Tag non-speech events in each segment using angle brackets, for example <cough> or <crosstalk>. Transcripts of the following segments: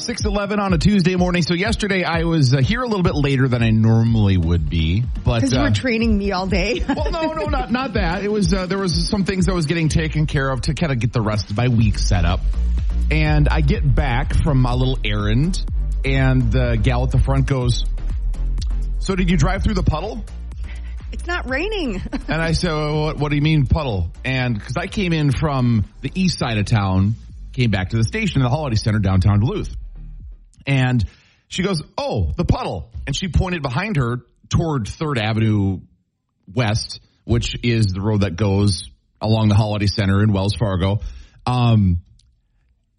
611 on a Tuesday morning. So yesterday I was uh, here a little bit later than I normally would be, but Because you uh, were training me all day. <laughs> well, no, no, not not that. It was uh, there was some things I was getting taken care of to kind of get the rest of my week set up, and I get back from my little errand, and the gal at the front goes, "So did you drive through the puddle?" it's not raining. <laughs> And I said, well, what, what do you mean puddle? And because I came in from the east side of town, came back to the station in the Holiday Center downtown Duluth. And she goes, oh, the puddle. And she pointed behind her toward 3rd Avenue West, which is the road that goes along the Holiday Center in Wells Fargo. Um,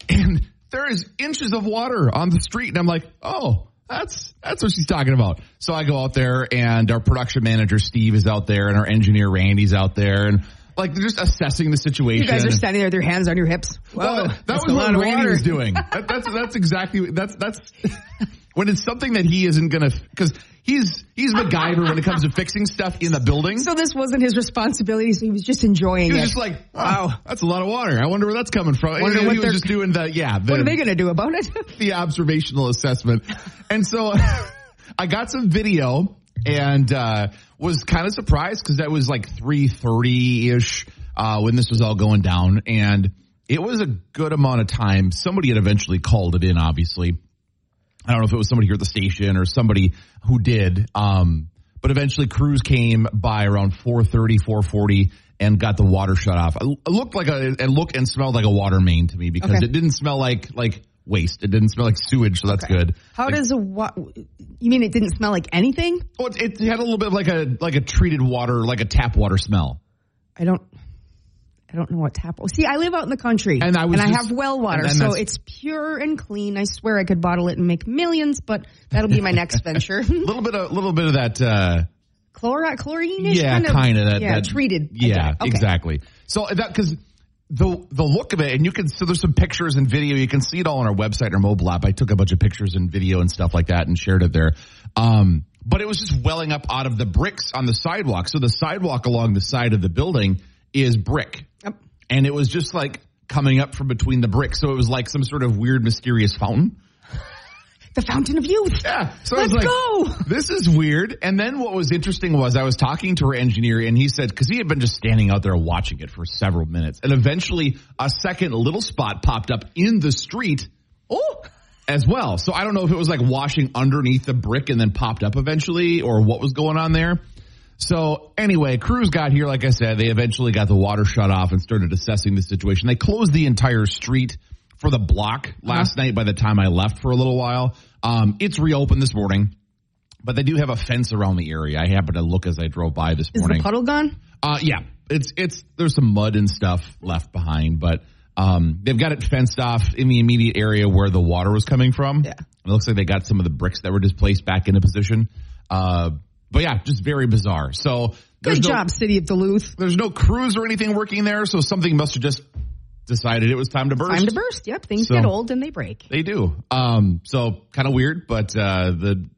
and there is inches of water on the street. And I'm like, oh, that's, that's what she's talking about. So I go out there and our production manager, Steve, is out there and our engineer, Randy's out there and like they're just assessing the situation. you guys are standing there with your hands on your hips. Well, Whoa, that that's was what Randy was doing. That, that's that's exactly that's that's when it's something that he isn't gonna because he's he's MacGyver when it comes to fixing stuff in the building. So this wasn't his responsibility, so he was just enjoying he was it. just like, wow, that's a lot of water. I wonder where that's coming from. Wonder And what he they're- just doing the yeah. The, what are they going to do about it? <laughs> the observational assessment. And so <laughs> I got some video and uh, was kind of surprised because that was like 3.30 ish uh, when this was all going down. And it was a good amount of time. Somebody had eventually called it in, obviously. I don't know if it was somebody here at the station or somebody who did. Um, but eventually crews came by around 4.30, 4.40 and got the water shut off. It looked like a, it looked and smelled like a water main to me because Okay. it didn't smell like, like waste. It didn't smell like sewage. So that's good. How Like, does a wa- You mean it didn't smell like anything? oh, it, it had a little bit of like a, like a treated water, like a tap water smell. I don't. I don't know what tap. See, I live out in the country, And I was just- have well water, and- and so it's pure and clean. I swear I could bottle it and make millions, but that'll be my next <laughs> venture. A little bit of, little bit of that, uh, Chloride, chlorine yeah, kind of that. Yeah, that- treated. Yeah. Okay. exactly. So that because the the look of it, and you can so there's some pictures and video. You can see it all on our website, our mobile app. I took a bunch of pictures and video and stuff like that and shared it there. Um, but it was just welling up out of the bricks on the sidewalk. So the sidewalk along the side of the building is brick, Yep. and it was just like coming up from between the bricks. So it was like some sort of weird, mysterious fountain. The fountain of youth. Yeah. So Let's I was like, go. this is weird. And then what was interesting was I was talking to our engineer and he said, because he had been just standing out there watching it for several minutes. And eventually a second little spot popped up in the street. Oh. As well. So I don't know if it was like washing underneath the brick and then popped up eventually or what was going on there. So anyway, crews got here. Like I said, they eventually got the water shut off and started assessing the situation. They closed the entire street for the block last night by the time I left for a little while. Um, it's reopened this morning, but they do have a fence around the area. I happened to look as I drove by this Is morning. the puddle gone? Uh, yeah, it's it's there's some mud and stuff left behind, but um, they've got it fenced off in the immediate area where the water was coming from. Yeah. it looks like they got some of the bricks that were displaced back into position. Uh, but yeah, just very bizarre. So Good no, job, City of Duluth. There's no crews or anything working there, so something must have just decided it was time to burst. Time to burst. Yep, things So- get old and they break. They do. Um, so kind of weird, but uh, the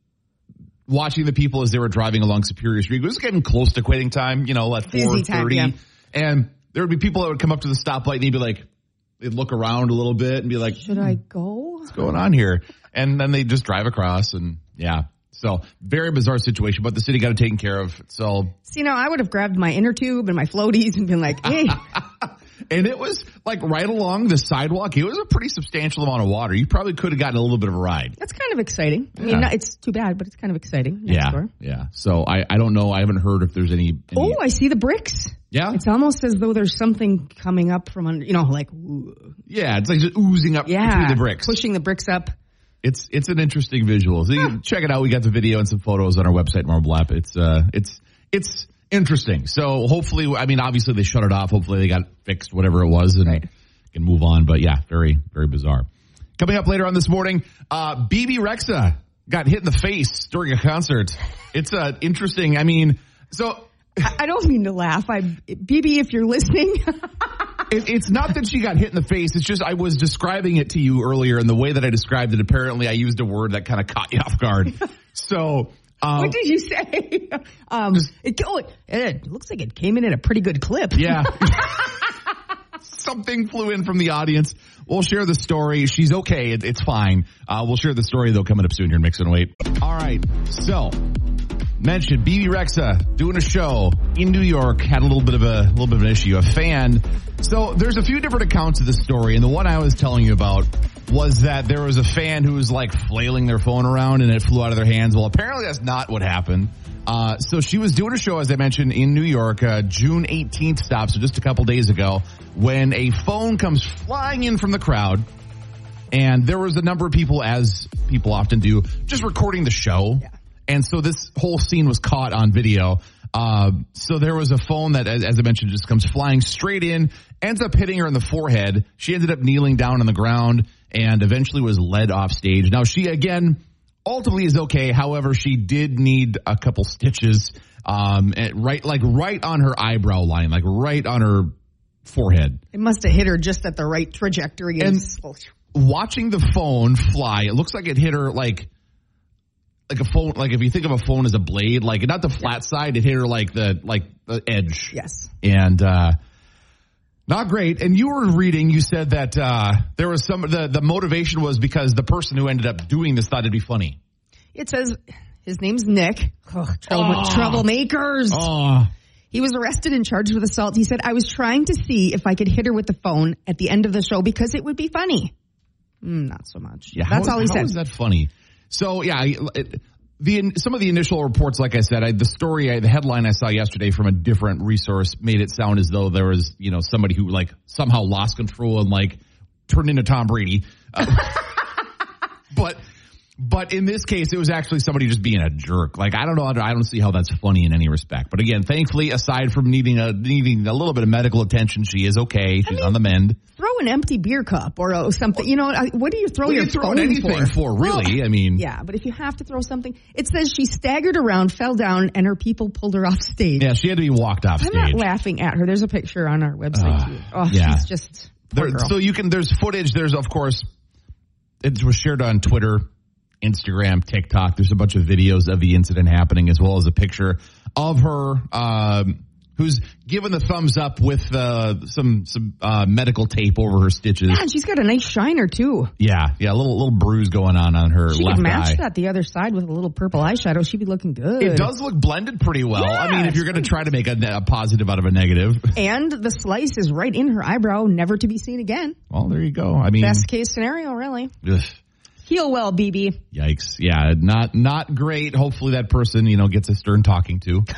watching the people as they were driving along Superior Street it was getting close to quitting time. You know, at four thirty, yeah. and there would be people that would come up to the stoplight and they'd be like, they'd look around a little bit and be like, Should I go? "What's going on here?" And then they just drive across, and yeah. So very bizarre situation, but the city got it taken care of. So See, now I would have grabbed my inner tube and my floaties and been like, hey, <laughs> And it was like right along the sidewalk. It was a pretty substantial amount of water. You probably could have gotten a little bit of a ride. that's kind of exciting. I Yeah. mean, not, it's too bad, but it's kind of exciting. Next yeah. door. Yeah. So I, I don't know. I haven't heard if there's any. any Oh, I see the bricks. yeah. It's almost as though there's something coming up from under, you know, like, ooh, Yeah. It's like just oozing up yeah, between the bricks. pushing the bricks up. It's, it's an interesting visual. So you can check it out. We got the video and some photos on our website, Marble App. It's, uh, it's, it's interesting. So hopefully, I mean, obviously they shut it off. Hopefully they got fixed, whatever it was and can move on. But yeah, very, very bizarre. Coming up later on this morning, uh, Bebe Rexha got hit in the face during a concert. It's, uh, interesting. I mean, so I, I don't mean to laugh. I, Bebe, if you're listening, <laughs> It, it's not that she got hit in the face. It's just I was describing it to you earlier, and the way that I described it, apparently I used a word that kind of caught you off guard. <laughs> So, um, what did you say? <laughs> Um, it, oh, it, it looks like it came in at a pretty good clip. yeah. <laughs> something flew in from the audience. We'll share the story. She's okay. It, it's fine. Uh, we'll share the story though coming up soon here in Mix 108. All right. So mentioned Bebe Rexha doing a show in New York had a little bit of a little bit of an issue. A fan. So there's a few different accounts of the story, and the one I was telling you about was that there was a fan who was like flailing their phone around and it flew out of their hands. Well, apparently that's not what happened. Uh, so she was doing a show, as I mentioned, in New York, uh, June 18th stop, so just a couple days ago, when a phone comes flying in from the crowd. And there was a number of people, as people often do, just recording the show. Yeah. And so this whole scene was caught on video. Uh, so there was a phone that, as, as I mentioned, just comes flying straight in, ends up hitting her in the forehead. She ended up kneeling down on the ground and eventually was led off stage. Now she again ultimately is okay. However, she did need a couple stitches, um, at right, like right on her eyebrow line, like right on her forehead. It must have hit her just at the right trajectory. And- And Watching the phone fly, it looks like it hit her like, like a phone, like if you think of a phone as a blade, like not the flat side, it hit her like the, like the edge. yes. and uh not great. And you were reading, you said that uh there was some the the motivation was because the person who ended up doing this thought it'd be funny. It says his name's Nick. Oh, trouble, Oh. Troublemakers. Oh, He was arrested and charged with assault. He said, I was trying to see if I could hit her with the phone at the end of the show because it would be funny. Mm, not so much. yeah. That's how- all he how said. is that funny? So yeah, it, the some of the initial reports, like I said, I, the story, I, the headline I saw yesterday from a different resource made it sound as though there was you know somebody who like somehow lost control and like turned into Tom Brady. Uh, <laughs> but but in this case, it was actually somebody just being a jerk. Like I don't know, I don't see how that's funny in any respect. But again, thankfully, aside from needing a needing a little bit of medical attention, she is okay. She's on the mend. Throw an empty beer cup or uh, something. You know, what do you throw What your you throwing anything for, really? Well, I mean, yeah, but if you have to throw something, it says she staggered around, fell down, and her people pulled her <laughs> off stage. yeah, she had to be walked off I'm stage. not laughing at her. There's a picture on our website too. Oh, yeah. she's just There, so you can there's footage. There's of course it was shared on Twitter, Instagram, TikTok. There's a bunch of videos of the incident happening, as well as a picture of her. Um, Who's given the thumbs up with uh, some some uh, medical tape over her stitches? yeah, and she's got a nice shiner too. Yeah, yeah, a little little bruise going on on her She left could match eye. that the other side with a little purple eyeshadow. She'd be looking good. It does look blended pretty well. I mean, if you're going to try to make a, a positive out of a negative, <laughs> And the slice is right in her eyebrow, never to be seen again. well, there you go. I mean, Best case scenario, really. Heal well, Bebe. yikes. Yeah, not not great. Hopefully, that person you know gets a stern talking to. <laughs>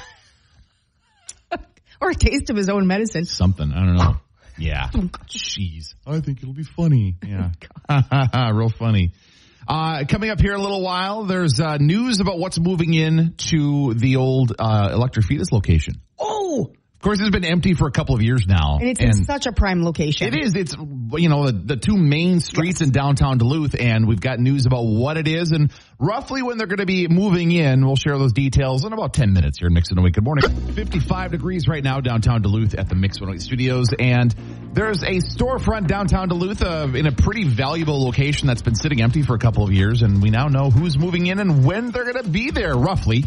Or a taste of his own medicine. something. I don't know. <laughs> Yeah. Jeez. I think it'll be funny. Yeah. <laughs> Real funny. Uh, coming up here in a little while, there's uh, news about what's moving in to the old uh, Electric Fetus location. Of course, it's been empty for a couple of years now. And it's in such a prime location. It is. It's you know the, the two main streets in downtown Duluth, and we've got news about what it is and roughly when they're going to be moving in. We'll share those details in about ten minutes here in Mix 108. Good morning. Fifty-five degrees right now downtown Duluth at the Mix 108 Studios, and there's a storefront downtown Duluth uh, in a pretty valuable location that's been sitting empty for a couple of years, and we now know who's moving in and when they're going to be there, roughly.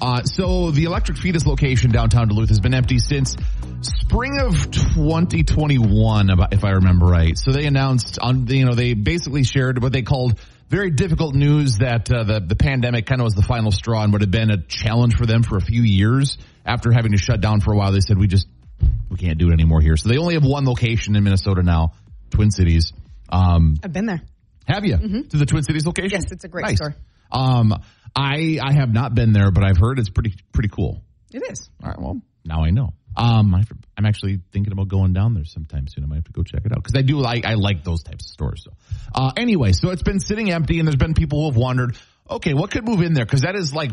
Uh, so the Electric Fetus location downtown Duluth has been empty since spring of 2021, if I remember right. So they announced on, you know, they basically shared what they called very difficult news that uh, the the pandemic kind of was the final straw and would have been a challenge for them for a few years after having to shut down for a while. They said we just we can't do it anymore here. So they only have one location in Minnesota now, Twin Cities. Um, I've been there. have you to the Twin Cities location? Yes, it's a great Nice. store. Um, I I have not been there, but I've heard it's pretty pretty cool. It is. All right, well now I know. Um, I, I'm actually thinking about going down there sometime soon. I might have to go check it out because I do like I like those types of stores. So, uh, anyway, so it's been sitting empty, and there's been people who have wondered, okay, what could move in there? Because that is like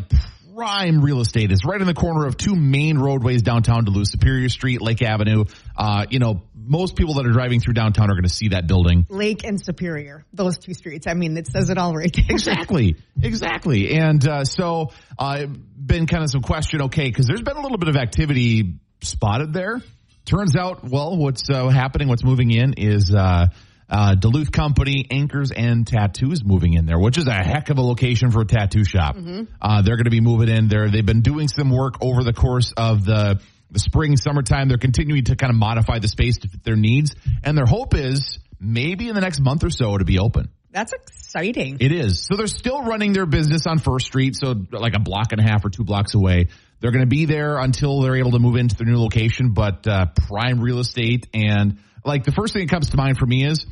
prime real estate. It's right in the corner of two main roadways downtown Duluth, Superior Street, Lake Avenue. Uh, you know, most people that are driving through downtown are going to see that building. Lake and Superior. Those two streets. I mean, it says it all right there. Exactly, exactly. And uh, so I've uh, been kind of some question, okay, because there's been a little bit of activity spotted there. Turns out, well, what's uh, happening, what's moving in is uh, uh, Duluth company Anchors and Tattoos moving in there, which is a heck of a location for a tattoo shop. Uh, they're going to be moving in there. They've been doing some work over the course of the the spring, summertime. They're continuing to kind of modify the space to fit their needs. And their hope is maybe in the next month or so to be open. That's exciting. It is. So they're still running their business on First Street, so like a block and a half or two blocks away. They're going to be there until they're able to move into their new location, but uh, prime real estate and like the first thing that comes to mind for me is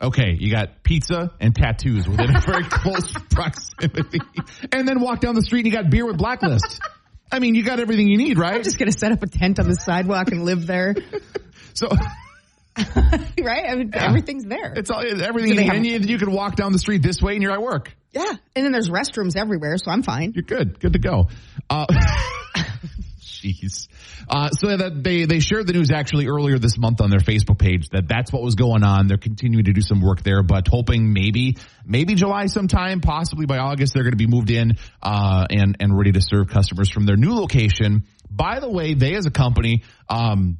okay, you got pizza and tattoos within a very <laughs> close proximity, and then walk down the street and you got beer with blacklist. I mean, you got everything you need, right? I'm just going to set up a tent on the sidewalk and live there. <laughs> so <laughs> right? I mean, Yeah. everything's there. it's all everything Do you need, have- and you, you can walk down the street this way and you're at work. Yeah. And then there's restrooms everywhere, so I'm fine. You're good. Good to go. Uh, <laughs> Jeez. Uh, so that they, they shared the news actually earlier this month on their Facebook page that that's what was going on. They're continuing to do some work there, but hoping maybe, maybe July sometime, possibly by August, they're going to be moved in, uh, and, and ready to serve customers from their new location. By the way, they as a company, um,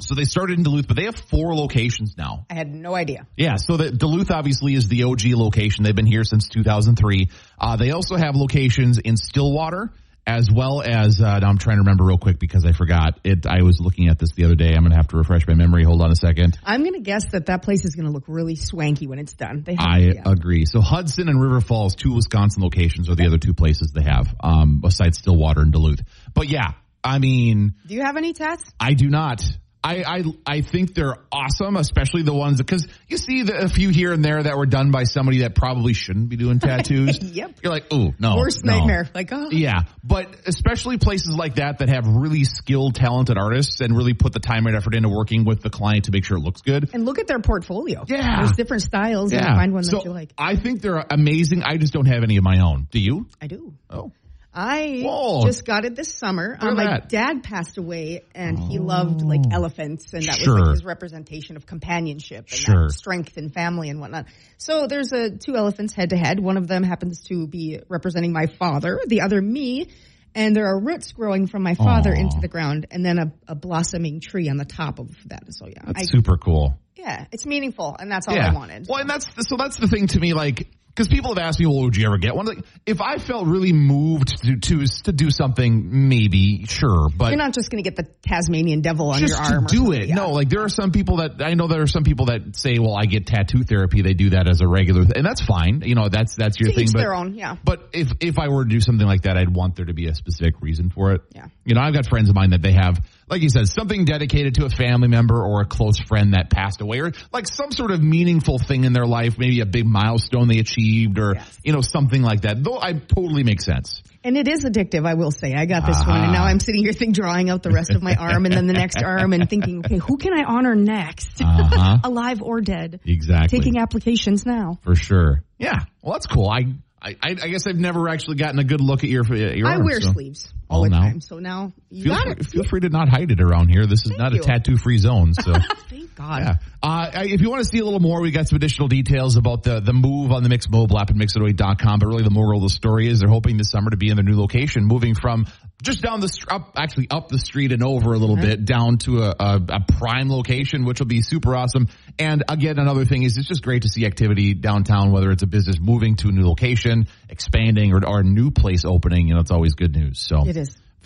so they started in Duluth, but they have four locations now. I had no idea. Yeah, so the Duluth obviously is the OG location. They've been here since 2003. Uh, they also have locations in Stillwater as well as, uh, now I'm trying to remember real quick because I forgot it. I was looking at this the other day. I'm going to have to refresh my memory. Hold on a second. I'm going to guess that that place is going to look really swanky when it's done. I agree. So Hudson and River Falls, two Wisconsin locations are the other two places they have, um, besides Stillwater and Duluth. But yeah, I mean, Do you have any tats? I do not. I, I I think they're awesome, especially the ones because you see the, a few here and there that were done by somebody that probably shouldn't be doing <laughs> tattoos. Yep. You're like, ooh, no, Worst no. nightmare. Like, oh. Yeah, but especially places like that that have really skilled, talented artists and really put the time and effort into working with the client to make sure it looks good. And look at their portfolio. Yeah. There's different styles and Yeah, find one so that you like. I think they're amazing. I just don't have any of my own. Do you? I do. Oh, I Whoa. just got it this summer. Um, my that. dad passed away, and he loved like elephants, and that was like his representation of companionship and Sure. that strength and family and whatnot. So there's a two elephants head to head. One of them happens to be representing my father, the other me. And there are roots growing from my father Aw. into the ground, and then a, a blossoming tree on the top of that. So yeah, that's I, super cool. yeah, it's meaningful, and that's all yeah. I wanted. Well, and that's so that's the thing to me, like. Because people have asked me, well, would you ever get one? Like, if I felt really moved to to, to do something, maybe, sure, but You're not just going to get the Tasmanian devil on just your to arm. or do it. yeah. No, like there are some people that I know there are some people that say, well, I get tattoo therapy. They do that as a regular, th- and that's fine. You know, that's that's your To thing. but their own, yeah. But if if I were to do something like that, I'd want there to be a specific reason for it. Yeah. You know, I've got friends of mine that they have, like you said, something dedicated to a family member or a close friend that passed away, or like some sort of meaningful thing in their life, maybe a big milestone they achieved, or Yes. you know something like that. Though I totally make sense. And it is addictive, I will say. I got this one, and now I'm sitting here think drawing out the rest of my <laughs> arm, and then the next arm, and thinking, okay, who can I honor next, <laughs> Uh-huh. alive or dead? Exactly. Taking applications now. For sure. Yeah. Well, that's cool. I, I, I guess I've never actually gotten a good look at your, your I arm, wear so. sleeves all Oh, the now? time, so now you Feel got free, it. feel free to not hide it around here. This is not you. a tattoo free zone. <laughs> So, Thank God. yeah. Uh, if you want to see a little more, we got some additional details about the, the move on the Mix mobile app at mix108.com. But really, the moral of the story is they're hoping this summer to be in their new location, moving from just down the up, actually up the street and over a little bit down to a, a, a prime location, which will be super awesome. And again, another thing is it's just great to see activity downtown, whether it's a business moving to a new location, expanding, or, or a new place opening. You know, it's always good news. So It.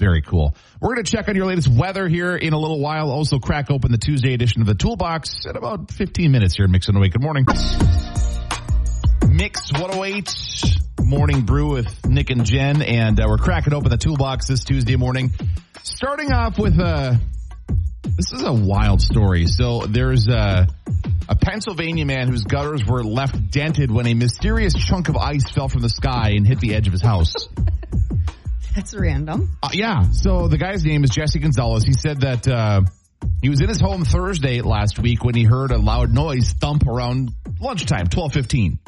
Very cool. We're going to check on your latest weather here in a little while. Also crack open the Tuesday edition of the Toolbox in about 15 minutes here in Mix 108. Good morning. Mix 108 morning brew with Nick and Jen and uh, we're cracking open the Toolbox this Tuesday morning. Starting off with uh this is a wild story. So there's a, a Pennsylvania man whose gutters were left dented when a mysterious chunk of ice fell from the sky and hit the edge of his house. <laughs> <laughs> That's random. Uh, yeah. So the guy's name is Jesse Gonzalez. He said that uh, he was in his home Thursday last week when he heard a loud noise thump around lunchtime, twelve fifteen.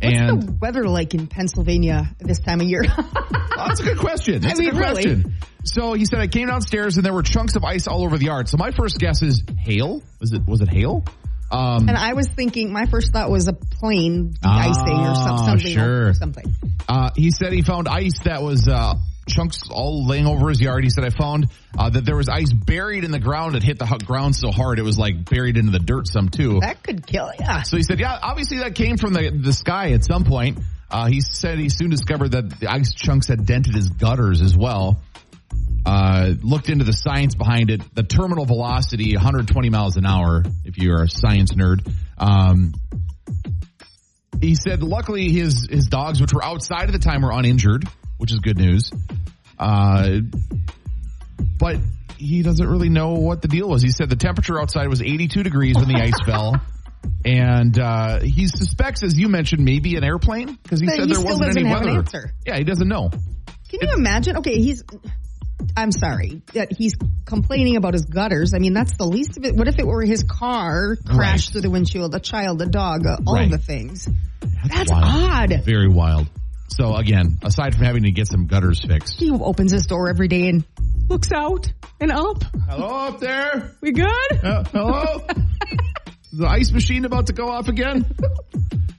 What's And the weather like in Pennsylvania this time of year? Oh, <laughs> that's a good question. That's I a mean, good really. question. So he said I came downstairs and there were chunks of ice all over the yard. So my first guess is hail. Was it was it hail? Um, and I was thinking, my first thought was a plane de-icing or Ah, something. sure. Or something. Uh, he said he found ice that was uh, chunks all laying over his yard. He said I found uh, that there was ice buried in the ground. It hit the ground so hard it was like buried into the dirt some too. That could kill you. So he said, yeah, obviously that came from the the sky at some point. Uh, he said he soon discovered that the ice chunks had dented his gutters as well. Uh, looked into the science behind it. The terminal velocity, 120 miles an hour, if you're a science nerd. Um, he said, luckily his his dogs, which were outside at the time, were uninjured, which is good news. Uh, but he doesn't really know what the deal was. He said the temperature outside was 82 degrees when the ice <laughs> fell. And uh, he suspects, as you mentioned, maybe an airplane because he But said he there wasn't any an weather. answer. Yeah, he doesn't know. Can you imagine? Okay, he's. I'm sorry that he's complaining about his gutters. I mean, that's the least of it. What if it were his car crashed Right. through the windshield, a child, a dog, uh, all Right. the things? That's wild. odd. Very wild. So again, aside from having to get some gutters fixed. He opens his door every day and looks out and up. Hello up there. We good? Uh, hello? The ice machine about to go off again? <laughs>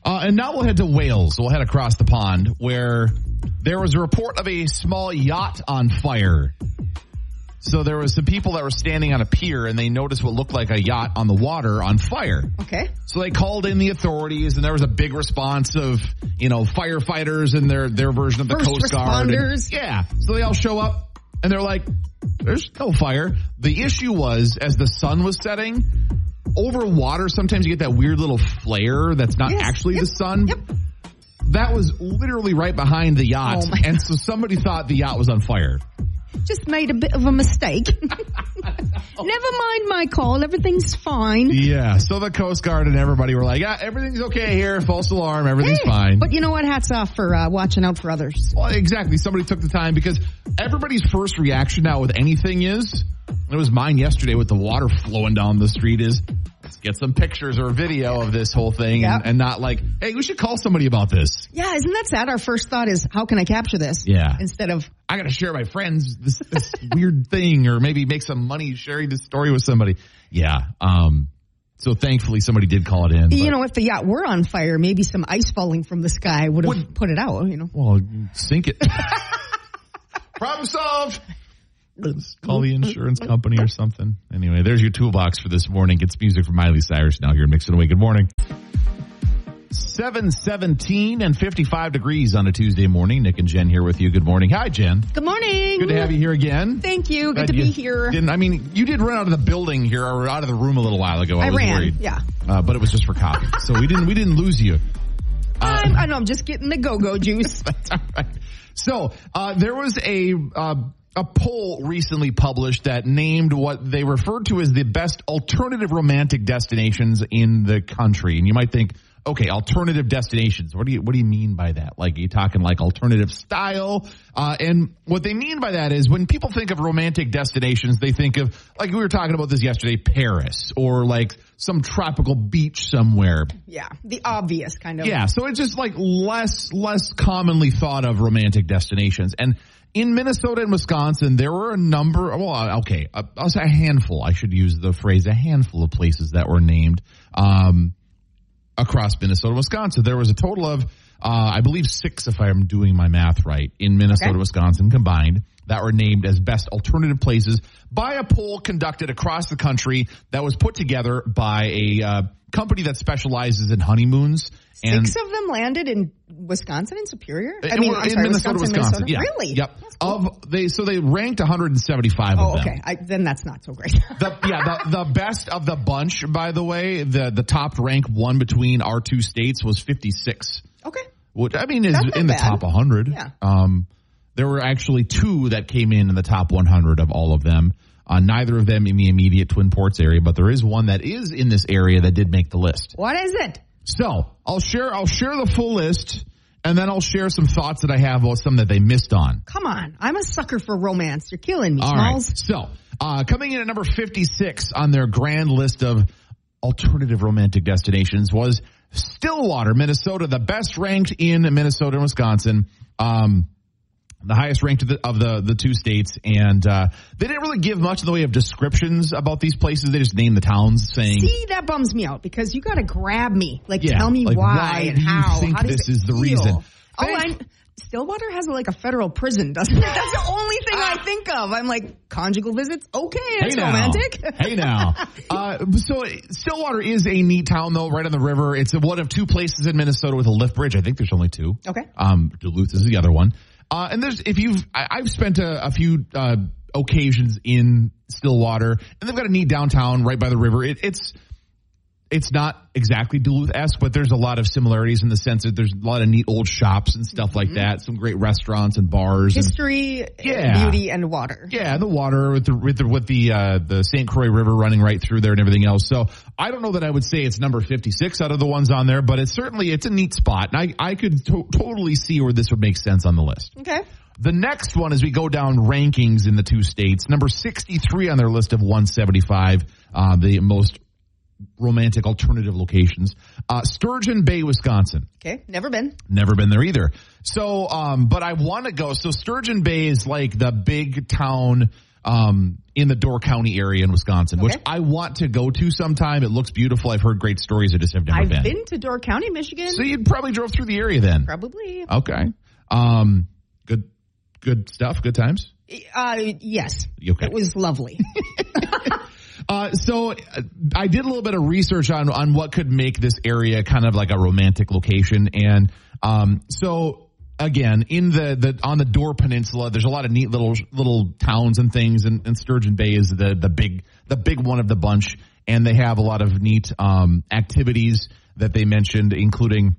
Uh, and now we'll head to Wales. We'll head across the pond where there was a report of a small yacht on fire. So there was some people that were standing on a pier and they noticed what looked like a yacht on the water on fire. Okay. So they called in the authorities and there was a big response of, you know, firefighters and their, their version of the First Coast Guard. and- responders. yeah. So they all show up and they're like, there's no fire. The issue was as the sun was setting, over water, sometimes you get that weird little flare that's not Yes. actually Yep. the sun. Yep. That was literally right behind the yacht. Oh and so somebody thought the yacht was on fire. Just made a bit of a mistake. <laughs> Never mind my call. Everything's fine. Yeah. So the Coast Guard and everybody were like, yeah, everything's okay here. False alarm. Everything's Hey, fine. But you know what? Hats off for uh, watching out for others. Well, exactly. Somebody took the time because everybody's first reaction now with anything is, it was mine yesterday with the water flowing down the street is, let's get some pictures or video of this whole thing Yep. and, and not like, hey, we should call somebody about this. Yeah, isn't that sad? Our first thought is, how can I capture this? Yeah. Instead of, I got to share my friends this, this <laughs> weird thing or maybe make some money sharing this story with somebody. Yeah. Um, so thankfully somebody did call it in. you know, if the yacht were on fire, maybe some ice falling from the sky would have put it out, you know. Well, sink it. <laughs> Problem solved. Let's <laughs> call the insurance company or something. Anyway, there's your toolbox for this morning. It's music from Miley Cyrus now here in Mix 108. Good morning. 717 and 55 degrees on a Tuesday morning. Nick and Jen here with you. Good morning. Hi, Jen. Good morning. Good to have you here again. Thank you. Good Glad to you be here. Didn't, I mean, you did run out of the building here or out of the room a little while ago. I, I was ran, worried. yeah. Uh, but it was just for coffee. so we didn't, we didn't lose you. I'm, I know, I'm just getting the go-go juice. <laughs> That's all right. So uh, there was a uh, a poll recently published that named what they referred to as the best alternative romantic destinations in the country. And you might think, okay, alternative destinations. What do you what do you mean by that? Like, are you talking like alternative style? Uh, and what they mean by that is when people think of romantic destinations, they think of like we were talking about this yesterday, Paris or like some tropical beach somewhere. yeah, the obvious kind of. Yeah, so it's just like less less commonly thought of romantic destinations. And in Minnesota and Wisconsin, there were a number. Well, okay, a, I'll say a handful. I should use the phrase a handful of places that were named um, across Minnesota, and Wisconsin. There was a total of, uh, I believe, six, if I'm doing my math right, in Minnesota, Okay. Wisconsin combined. That were named as best alternative places by a poll conducted across the country that was put together by a uh, company that specializes in honeymoons. And Six of them landed in Wisconsin and Superior. I mean, in sorry, Minnesota, Wisconsin, Wisconsin. Minnesota. Yeah. Really? Yep. Cool. Of they, so they ranked 175 Oh, of them. okay. I, then that's not so great. <laughs> The, yeah, the, the best of the bunch, by the way, the the top rank one between our two states was 56. okay. Which I mean is in the bad. top 100. Yeah. Um, there were actually two that came in in the top 100 of all of them. Uh, neither of them in the immediate Twin Ports area, but there is one that is in this area that did make the list. What is it? So I'll share I'll share the full list, and then I'll share some thoughts that I have about some that they missed on. Come on. I'm a sucker for romance. You're killing me, All right. Smalls. So, uh, coming in at number 56 on their grand list of alternative romantic destinations was Stillwater, Minnesota, the best ranked in Minnesota and Wisconsin. Um, the highest ranked of the, of the, the two states. And, uh, they didn't really give much in the way of descriptions about these places. They just named the towns saying, See, that bums me out because you got to grab me. Like, Yeah, tell me like, why, why and how. think how this is the feel? reason? Oh, Thanks- I, Stillwater has like a federal prison, doesn't it? <laughs> That's the only thing I think of. I'm like, conjugal visits? Okay, it's hey romantic. <laughs> hey now. <laughs> Uh, so Stillwater is a neat town though, right on the river. It's one of two places in Minnesota with a lift bridge. I think there's only two. Okay. Um, Duluth is the other one. Uh, and there's if you've I, I've spent a, a few uh, occasions in Stillwater, and they've got a neat downtown right by the river. It, it's it's not exactly Duluth esque, but there's a lot of similarities in the sense that there's a lot of neat old shops and stuff like that. Some great restaurants and bars. and- History, Yeah. beauty, and water. yeah, the water with the with the with the, uh, the St. Croix River running right through there and everything else. So I don't know that I would say it's number fifty six out of the ones on there, but it's certainly it's a neat spot, and I I could to- totally see where this would make sense on the list. Okay. The next one, as we go down rankings in the two states, number 63 on their list of 175, uh, the most romantic alternative locations, uh, Sturgeon Bay, Wisconsin. Okay. Never been. Never been there either. So, um, but I want to go. So Sturgeon Bay is like the big town, um, in the Door County area in Wisconsin, which I want to go to sometime. It looks beautiful. I've heard great stories. I just have never I've been. been to Door County, Michigan. So you probably drove through the area then. Probably. Okay. Um, good, good stuff. Good times. Uh, yes. Okay. It was lovely. <laughs> Uh, so uh, I did a little bit of research on on what could make this area kind of like a romantic location, and um, so again in the the on the Door Peninsula, there's a lot of neat little little towns and things, and, and Sturgeon Bay is the the big the big one of the bunch, and they have a lot of neat um, activities that they mentioned, including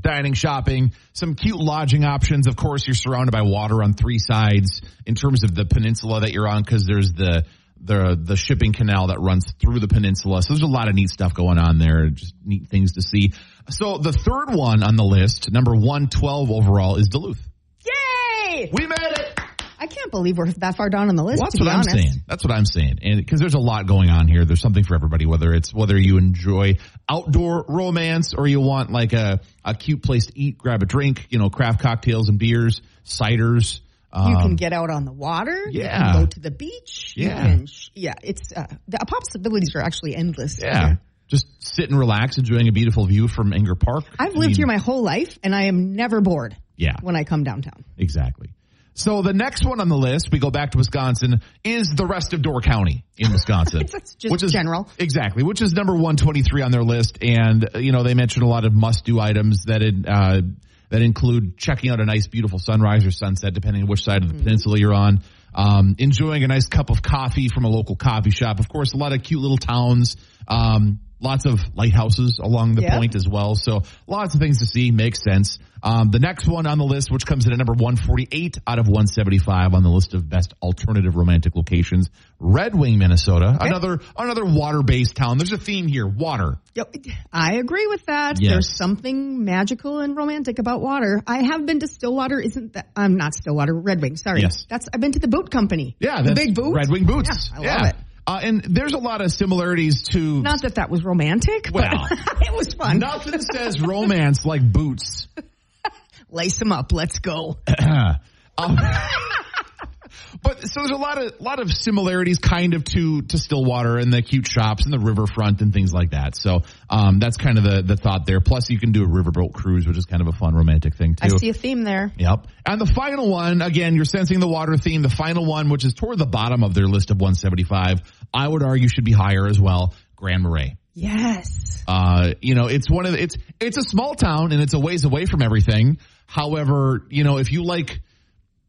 dining, shopping, some cute lodging options. Of course, you're surrounded by water on three sides in terms of the peninsula that you're on because there's the the the shipping canal that runs through the peninsula. So there's a lot of neat stuff going on there, just neat things to see. So the third one on the list, number 112 overall, is Duluth. Yay! We made it. I can't believe we're that far down on the list. Well, that's what I'm saying. That's what I'm saying. And because there's a lot going on here, there's something for everybody. Whether it's whether you enjoy outdoor romance or you want like a a cute place to eat, grab a drink, you know, craft cocktails and beers, ciders. You Um, can get out on the water. You yeah. can go to the beach. You Yeah. can sh- yeah. It's uh, the possibilities are actually endless. yeah, just sit and relax, enjoying a beautiful view from Enger Park. I've I lived mean, here my whole life, and I am never bored. Yeah. When I come downtown. Exactly. So the next one on the list, we go back to Wisconsin, is the rest of Door County in Wisconsin. <laughs> That's just general. Exactly, which is number 123 on their list. And, uh, you know, they mentioned a lot of must do items that, it, uh, that include checking out a nice, beautiful sunrise or sunset, depending on which side of the peninsula you're on. Um, enjoying a nice cup of coffee from a local coffee shop. Of course, a lot of cute little towns. Um, lots of lighthouses along the point as well. So lots of things to see. Makes sense. Um, the next one on the list, which comes in at number 148 out of 175 on the list of best alternative romantic locations, Red Wing, Minnesota. Another, another water-based town. There's a theme here. Water. I agree with that. Yes. There's something magical and romantic about water. I have been to Stillwater. Isn't that? I'm not Stillwater. Red Wing. Sorry. Yes. That's. I've been to the boat company. Yeah. The big boots. Red Wing boots. Yeah, I love it. Uh, and there's a lot of similarities to Not that that was romantic, Well, but <laughs> it was fun. nothing says romance like boots. <laughs> Lace them up. Let's go. <clears throat> Um, but so there's a lot of lot of similarities, kind of to to Stillwater and the cute shops and the riverfront and things like that. So um, that's kind of the the thought there. Plus, you can do a riverboat cruise, which is kind of a fun romantic thing too. I see a theme there. Yep. And the final one, again, you're sensing the water theme. The final one, which is toward the bottom of their list of 175, I would argue should be higher as well. Grand Marais. Yes. Uh, you know, it's one of the, it's it's a small town and it's a ways away from everything. However, you know, if you like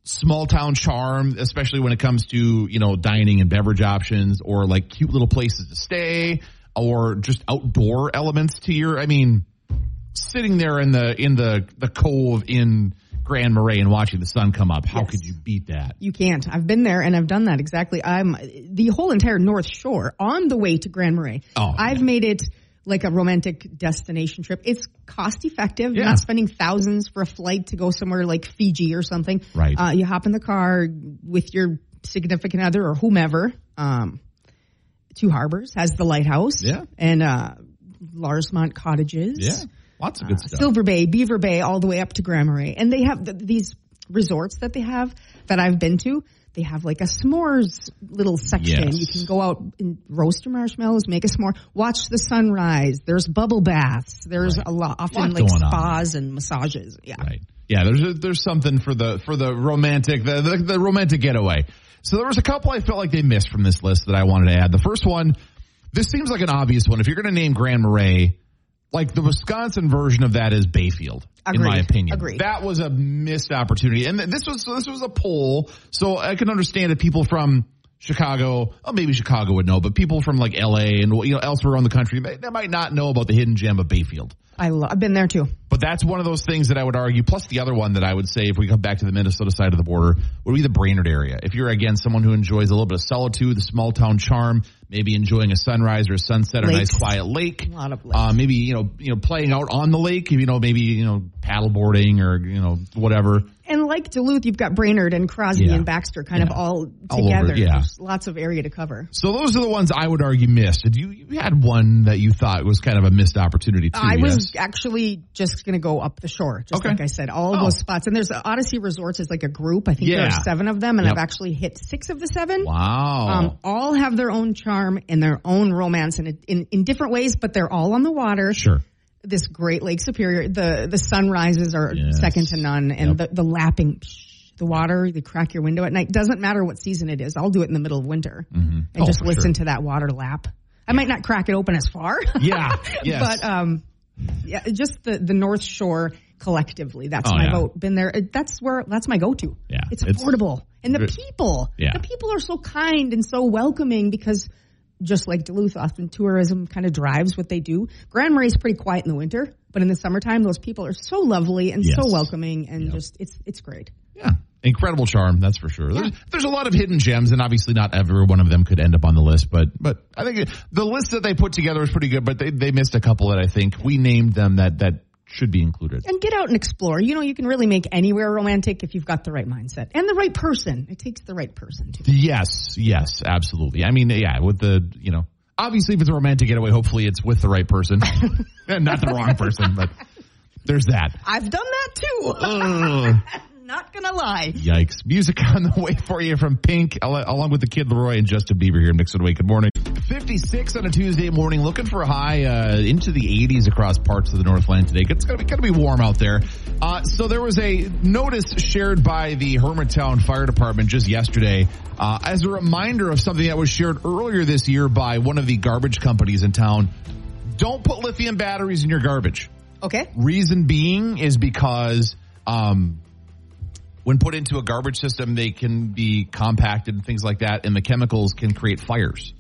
small town charm, especially when it comes to you know dining and beverage options or like cute little places to stay or just outdoor elements to your, I mean, sitting there in the in the the cove in Grand Marais and watching the sun come up, how Yes. could you beat that? You can't. I've been there and I've done that exactly. I'm the whole entire North Shore on the way to Grand Marais. Oh, I've yeah. made it like a romantic destination trip. It's cost effective. Yeah. You're not spending thousands for a flight to go somewhere like Fiji or something. Right. Uh, you hop in the car with your significant other or whomever. Um, Two Harbors has the lighthouse. Yeah. And uh, Larsmont Cottages. Yeah, lots of good Uh, stuff. Silver Bay, Beaver Bay, all the way up to Grand Marais. And they have th- these resorts that they have that I've been to. They have like a s'mores little section. Yes. You can go out and roast your marshmallows, make a s'more, watch the sunrise. There's bubble baths. There's Right. a lot, often Lot like going on. spas and massages. Yeah. Right. Yeah, there's a, there's something for the for the romantic the, the the romantic getaway. So there was a couple I felt like they missed from this list that I wanted to add. The first one, this seems like an obvious one. If you're going to name Grand Marais, like the Wisconsin version of that is Bayfield, in my opinion. Agreed. That was a missed opportunity, and this was this was a poll, so I can understand that people from Chicago, oh, maybe Chicago would know, but people from like L.A. and you know elsewhere around the country, they, they might not know about the hidden gem of Bayfield. I lo- I've been there too. But that's one of those things that I would argue. Plus, the other one that I would say, if we come back to the Minnesota side of the border, would be the Brainerd area. If you're again someone who enjoys a little bit of solitude, the small town charm, maybe enjoying a sunrise or a sunset, or a nice quiet lake, A lot of lakes. uh, maybe you know, you know, playing out on the lake, you know, maybe you know, paddleboarding or you know, whatever. And like Duluth, you've got Brainerd and Crosby Yeah. and Baxter kind of Yeah. all All together. over, yeah. There's lots of area to cover. So those are the ones I would argue missed. Did you, you had one that you thought was kind of a missed opportunity too? I was actually just going to go up the shore, just Okay. like I said, all of Oh. those spots. And there's Odyssey Resorts is like a group. I think there are seven of them, and Yep. I've actually hit six of the seven. Wow. Um, all have their own charm and their own romance, and it- in in different ways, but they're all on the water. sure. This Great Lake Superior, the the sunrises are Yes. second to none, and Yep. the the lapping. The water, you crack your window at night. Doesn't matter what season it is. I'll do it in the middle of winter and Oh, just listen sure. to that water lap. I might not crack it open as far. <laughs> Yeah. <laughs> Yes. but um, yeah, just the the North Shore collectively. That's Oh, my yeah. vote. Been there. That's where. That's my go-to. Yeah. it's It's- affordable, and the people. Yeah. the people are so kind and so welcoming because. Just like Duluth, often tourism kind of drives what they do. Grand Marais is pretty quiet in the winter, but in the summertime, those people are so lovely and Yes. so welcoming, and just it's it's great. Yeah. Incredible charm, that's for sure. There's, there's a lot of hidden gems, and obviously not every one of them could end up on the list, but but I think the list that they put together was pretty good, but they, they missed a couple that I think we named them that, that should be included. And get out and explore. You know, you can really make anywhere romantic if you've got the right mindset and the right person. It takes the right person too. Yes, yes, absolutely. I mean, yeah, with the, you know, obviously if it's a romantic getaway, hopefully it's with the right person and <laughs> not the wrong person, but there's that. I've done that too. Uh, Ugh. Not gonna lie. Yikes. Music on the way for you from Pink, along with the Kid LAROI and Justin Bieber here. Mix 108. Good morning. 56 on a Tuesday morning, looking for a high uh, into the 80s across parts of the Northland today. It's going to be going to be warm out there. Uh, so there was a notice shared by the Hermantown Fire Department just yesterday uh, as a reminder of something that was shared earlier this year by one of the garbage companies in town. Don't put lithium batteries in your garbage. Okay. Reason being is because um, when put into a garbage system, they can be compacted and things like that, and the chemicals can create fires.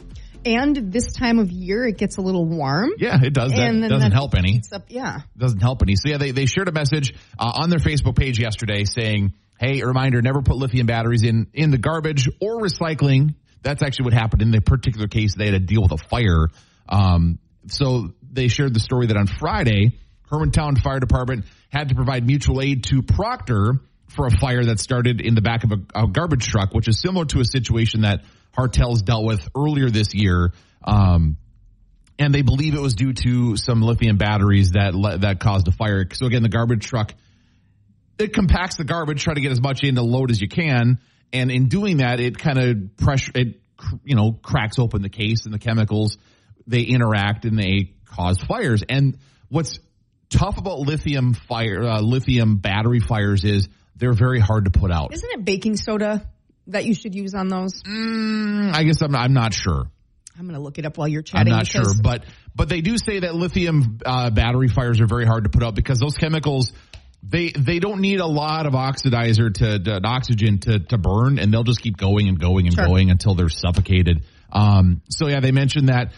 And this time of year, it gets a little warm. Yeah, it does. That and doesn't help any. Up, yeah. Doesn't help any. So yeah, they, they shared a message uh, on their Facebook page yesterday saying, "Hey, a reminder: never put lithium batteries in in the garbage or recycling." That's actually what happened in the particular case. They had to deal with a fire. Um, so they shared the story that on Friday, Hermantown Fire Department had to provide mutual aid to Proctor for a fire that started in the back of a, a garbage truck, which is similar to a situation that Hartel's dealt with earlier this year. Um, and they believe it was due to some lithium batteries that le- that caused a fire. So again, the garbage truck it compacts the garbage, try to get as much in to load as you can, and in doing that, it kind of pressure it you know cracks open the case and the chemicals they interact and they cause fires. And what's tough about lithium fire uh, lithium battery fires is they're very hard to put out. Isn't it baking soda that you should use on those? Mm, I guess I'm I'm not sure. I'm gonna look it up while you're chatting. I'm not sure, but but they do say that lithium uh, battery fires are very hard to put out because those chemicals they they don't need a lot of oxidizer to, to oxygen to to burn, and they'll just keep going and going and Sure. going until they're suffocated. Um, so yeah, they mentioned that.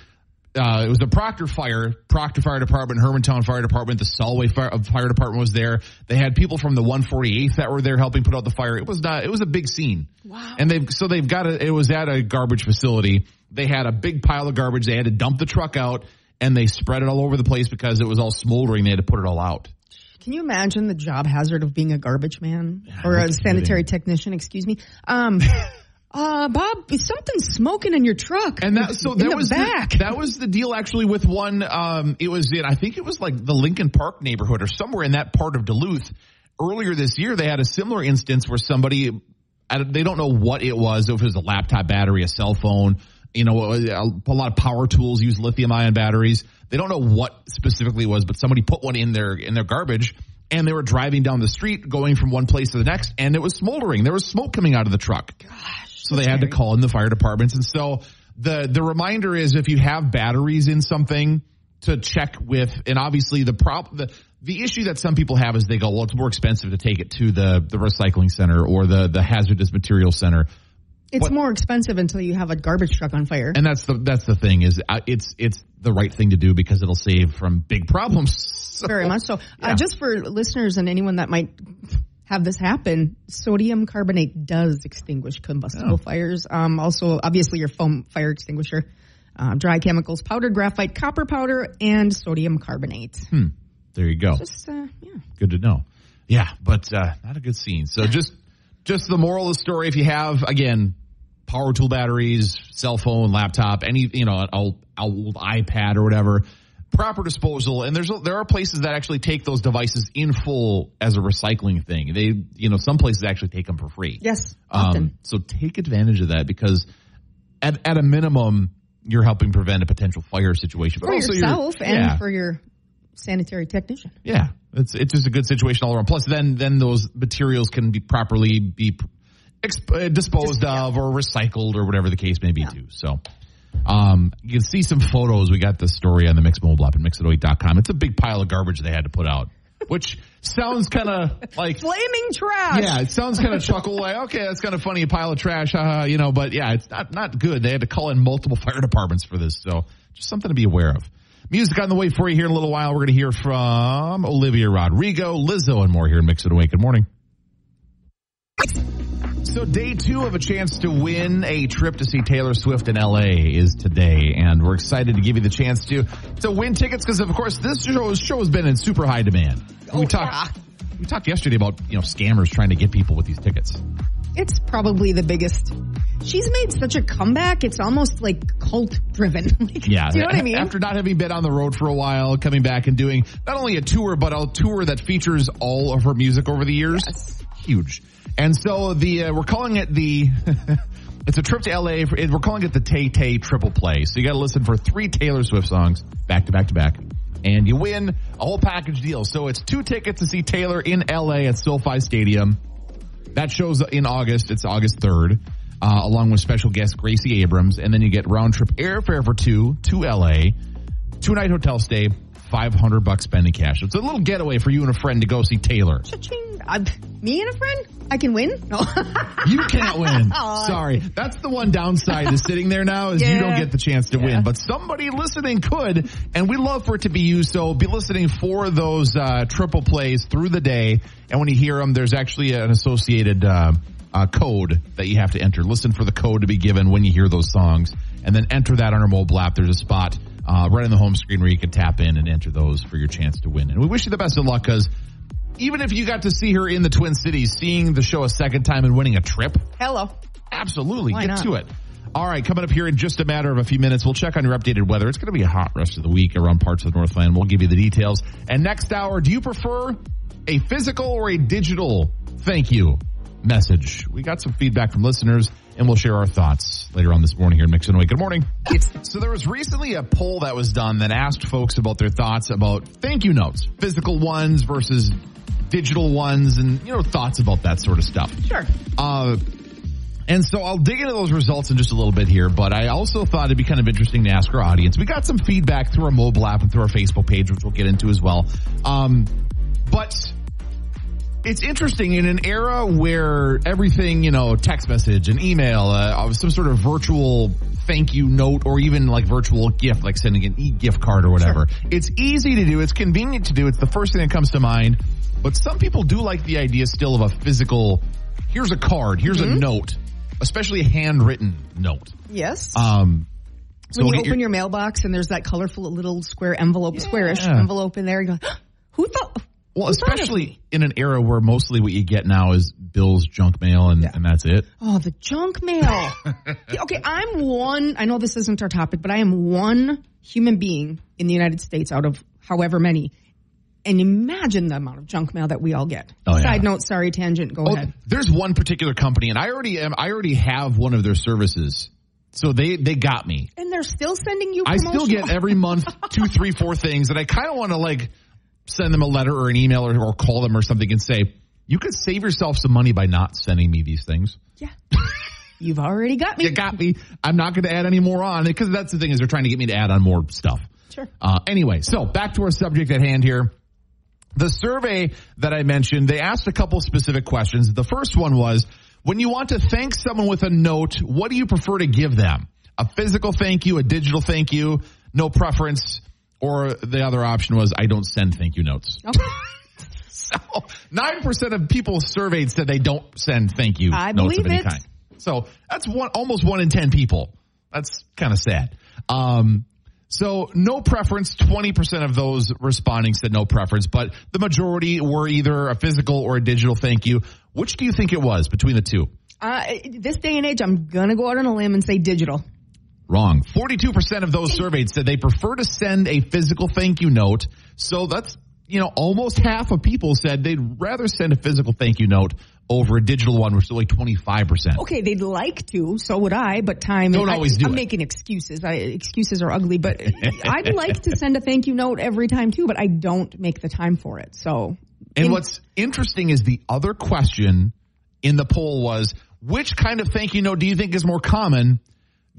Uh, it was the Proctor Fire, Proctor Fire Department, Hermantown Fire Department, the Solway Fire, uh, Fire Department was there. They had people from the 148th that were there helping put out the fire. It was not, it was a big scene. Wow. And they've, so they've got a, it was at a garbage facility. They had a big pile of garbage. They had to dump the truck out and they spread it all over the place because it was all smoldering. They had to put it all out. Can you imagine the job hazard of being a garbage man or a sanitary technician? Excuse me. Um, <laughs> uh, Bob, something's smoking in your truck. And that, so that was back. The, that was the deal actually with one, um, it was in, I think it was like the Lincoln Park neighborhood or somewhere in that part of Duluth. Earlier this year, they had a similar instance where somebody, they don't know what it was, if it was a laptop battery, a cell phone, you know, a, a lot of power tools use lithium ion batteries. They don't know what specifically it was, but somebody put one in their, in their garbage and they were driving down the street going from one place to the next and it was smoldering. There was smoke coming out of the truck. Gosh, So they had to call in the fire departments. And so the, the reminder is if you have batteries in something, to check with, and obviously the problem, the, the issue that some people have is they go, well, it's more expensive to take it to the, the recycling center or the, the hazardous material center. It's What- more expensive until you have a garbage truck on fire. And that's the, that's the thing is uh, it's, it's the right thing to do because it'll save from big problems. <laughs> So- Very much so. Yeah. Uh, just for listeners and anyone that might have this happen, sodium carbonate does extinguish combustible Oh. fires. Um, also, obviously, your foam fire extinguisher, uh, dry chemicals, powdered graphite, copper powder, and sodium carbonate. Hmm. There you go. Just, uh, yeah. good to know. Yeah, but uh, not a good scene. So just just the moral of the story. If you have again power tool batteries, cell phone, laptop, any you know an old, old iPad or whatever, proper disposal. And there's there are places that actually take those devices in full as a recycling thing. They you know some places actually take them for free. Yes, often. Um, so take advantage of that because at at a minimum you're helping prevent a potential fire situation. For yourself and yeah. for your sanitary technician. Yeah, it's it's just a good situation all around. Plus, then then those materials can be properly be exp- disposed of or recycled or whatever the case may be too. So. Um, you can see some photos. We got the story on the Mix Mobile app at mix108.com. It's a big pile of garbage they had to put out, which sounds kind of like Flaming trash. yeah, it sounds kind of <laughs> chuckle like, okay, that's kind of funny, a pile of trash, haha, you know, but yeah, it's not, not good. They had to call in multiple <laughs> fire departments for this. So just something to be aware of. Music on the way for you here in a little while. We're going to hear from Olivia Rodrigo, Lizzo, and more here in Mix It Away. Good morning. So day two of a chance to win a trip to see Taylor Swift in LA is today, and we're excited to give you the chance to to win tickets because of course this show show has been in super high demand. Oh, we talked we talked yesterday about you know scammers trying to get people with these tickets. It's probably the biggest. She's made such a comeback. It's almost like cult driven. <laughs> Like, Yeah, Do you know what I mean? After not having been on the road for a while, coming back and doing not only a tour but a tour that features all of her music over the years, Yes. Huge. And so the uh, we're calling it the. <laughs> It's a trip to LA. For, we're calling it the Tay Tay Triple Play. So you got to listen for three Taylor Swift songs back to back to back, and you win a whole package deal. So it's two tickets to see Taylor in LA at SoFi Stadium. That shows in August. It's August 3rd, uh, along with special guest Gracie Abrams. And then you get round trip airfare for two to LA, two night hotel stay, 500 bucks spending cash. It's a little getaway for you and a friend to go see Taylor. Uh, me and a friend? I can win? No. You can't win. <laughs> Sorry. That's the one downside is sitting there now is you don't get the chance to Yeah. win. But somebody listening could, and we love for it to be you. So be listening for those uh, triple plays through the day. And when you hear them, there's actually an associated uh, uh, code that you have to enter. Listen for the code to be given when you hear those songs, and then enter that on our mobile app. There's a spot uh, right on the home screen where you can tap in and enter those for your chance to win. And we wish you the best of luck because even if you got to see her in the Twin Cities, seeing the show a second time and winning a trip, Hello. absolutely Why get not? to it. All right, coming up here in just a matter of a few minutes, we'll check on your updated weather. It's going to be a hot rest of the week around parts of the Northland. We'll give you the details. And next hour, do you prefer a physical or a digital thank you message? We got some feedback from listeners, and we'll share our thoughts later on this morning here in Mix and Away. Good morning. So there was recently a poll that was done that asked folks about their thoughts about thank you notes, physical ones versus digital ones, and you know thoughts about that sort of stuff. Sure. Uh, and so I'll dig into those results in just a little bit here, but I also thought it'd be kind of interesting to ask our audience. We got some feedback through our mobile app and through our Facebook page, which we'll get into as well. Um, but it's interesting in an era where everything, you know, text message and email, uh, some sort of virtual thank you note or even like virtual gift, like sending an e-gift card or whatever. It's easy to do. It's convenient to do. It's the first thing that comes to mind. But some people do like the idea still of a physical, here's a card, here's a note, especially a handwritten note. Yes. Um, so when you your- open your mailbox and there's that colorful little square envelope, squarish envelope in there, you go, <gasps> who thought? Well, who thought of especially in an era where mostly what you get now is bills junk mail and, and that's it. Oh, the junk mail. <laughs> okay, I'm one. I know this isn't our topic, but I am one human being in the United States out of however many. And imagine the amount of junk mail that we all get. Oh, yeah. Side note, sorry, tangent. Go Oh, ahead. there's one particular company, and I already am. I already have one of their services, so they they got me. And they're still sending you. I still get every month <laughs> two, three, four things, and I kind of want to like send them a letter or an email or, or call them or something and say, you could save yourself some money by not sending me these things. Yeah. <laughs> You've already got me. You got me. I'm not going to add any more on because that's the thing is they're trying to get me to add on more stuff. Sure. Uh, anyway, so back to our subject at hand here. The survey that I mentioned, they asked a couple specific questions. The first one was, when you want to thank someone with a note, what do you prefer to give them? A physical thank you, a digital thank you, no preference, or the other option was, I don't send thank you notes. Okay. <laughs> So nine percent of people surveyed said they don't send thank you I notes of any it. kind. So that's one almost one in ten people. That's kind of sad. Um, so no preference. Twenty percent of those responding said no preference, but the majority were either a physical or a digital thank you. Which do you think it was between the two? Uh, this day and age, I'm gonna go out on a limb and say digital. Wrong. 42% of those surveyed said they prefer to send a physical thank you note. So that's, you know, almost half of people said they'd rather send a physical thank you note over a digital one, which is only 25%. Okay, they'd like to, so would I, but time. Don't I, always do I'm it. making excuses. I, excuses are ugly, but <laughs> I'd like to send a thank you note every time too, but I don't make the time for it. So, And in- what's interesting is the other question in the poll was, which kind of thank you note do you think is more common?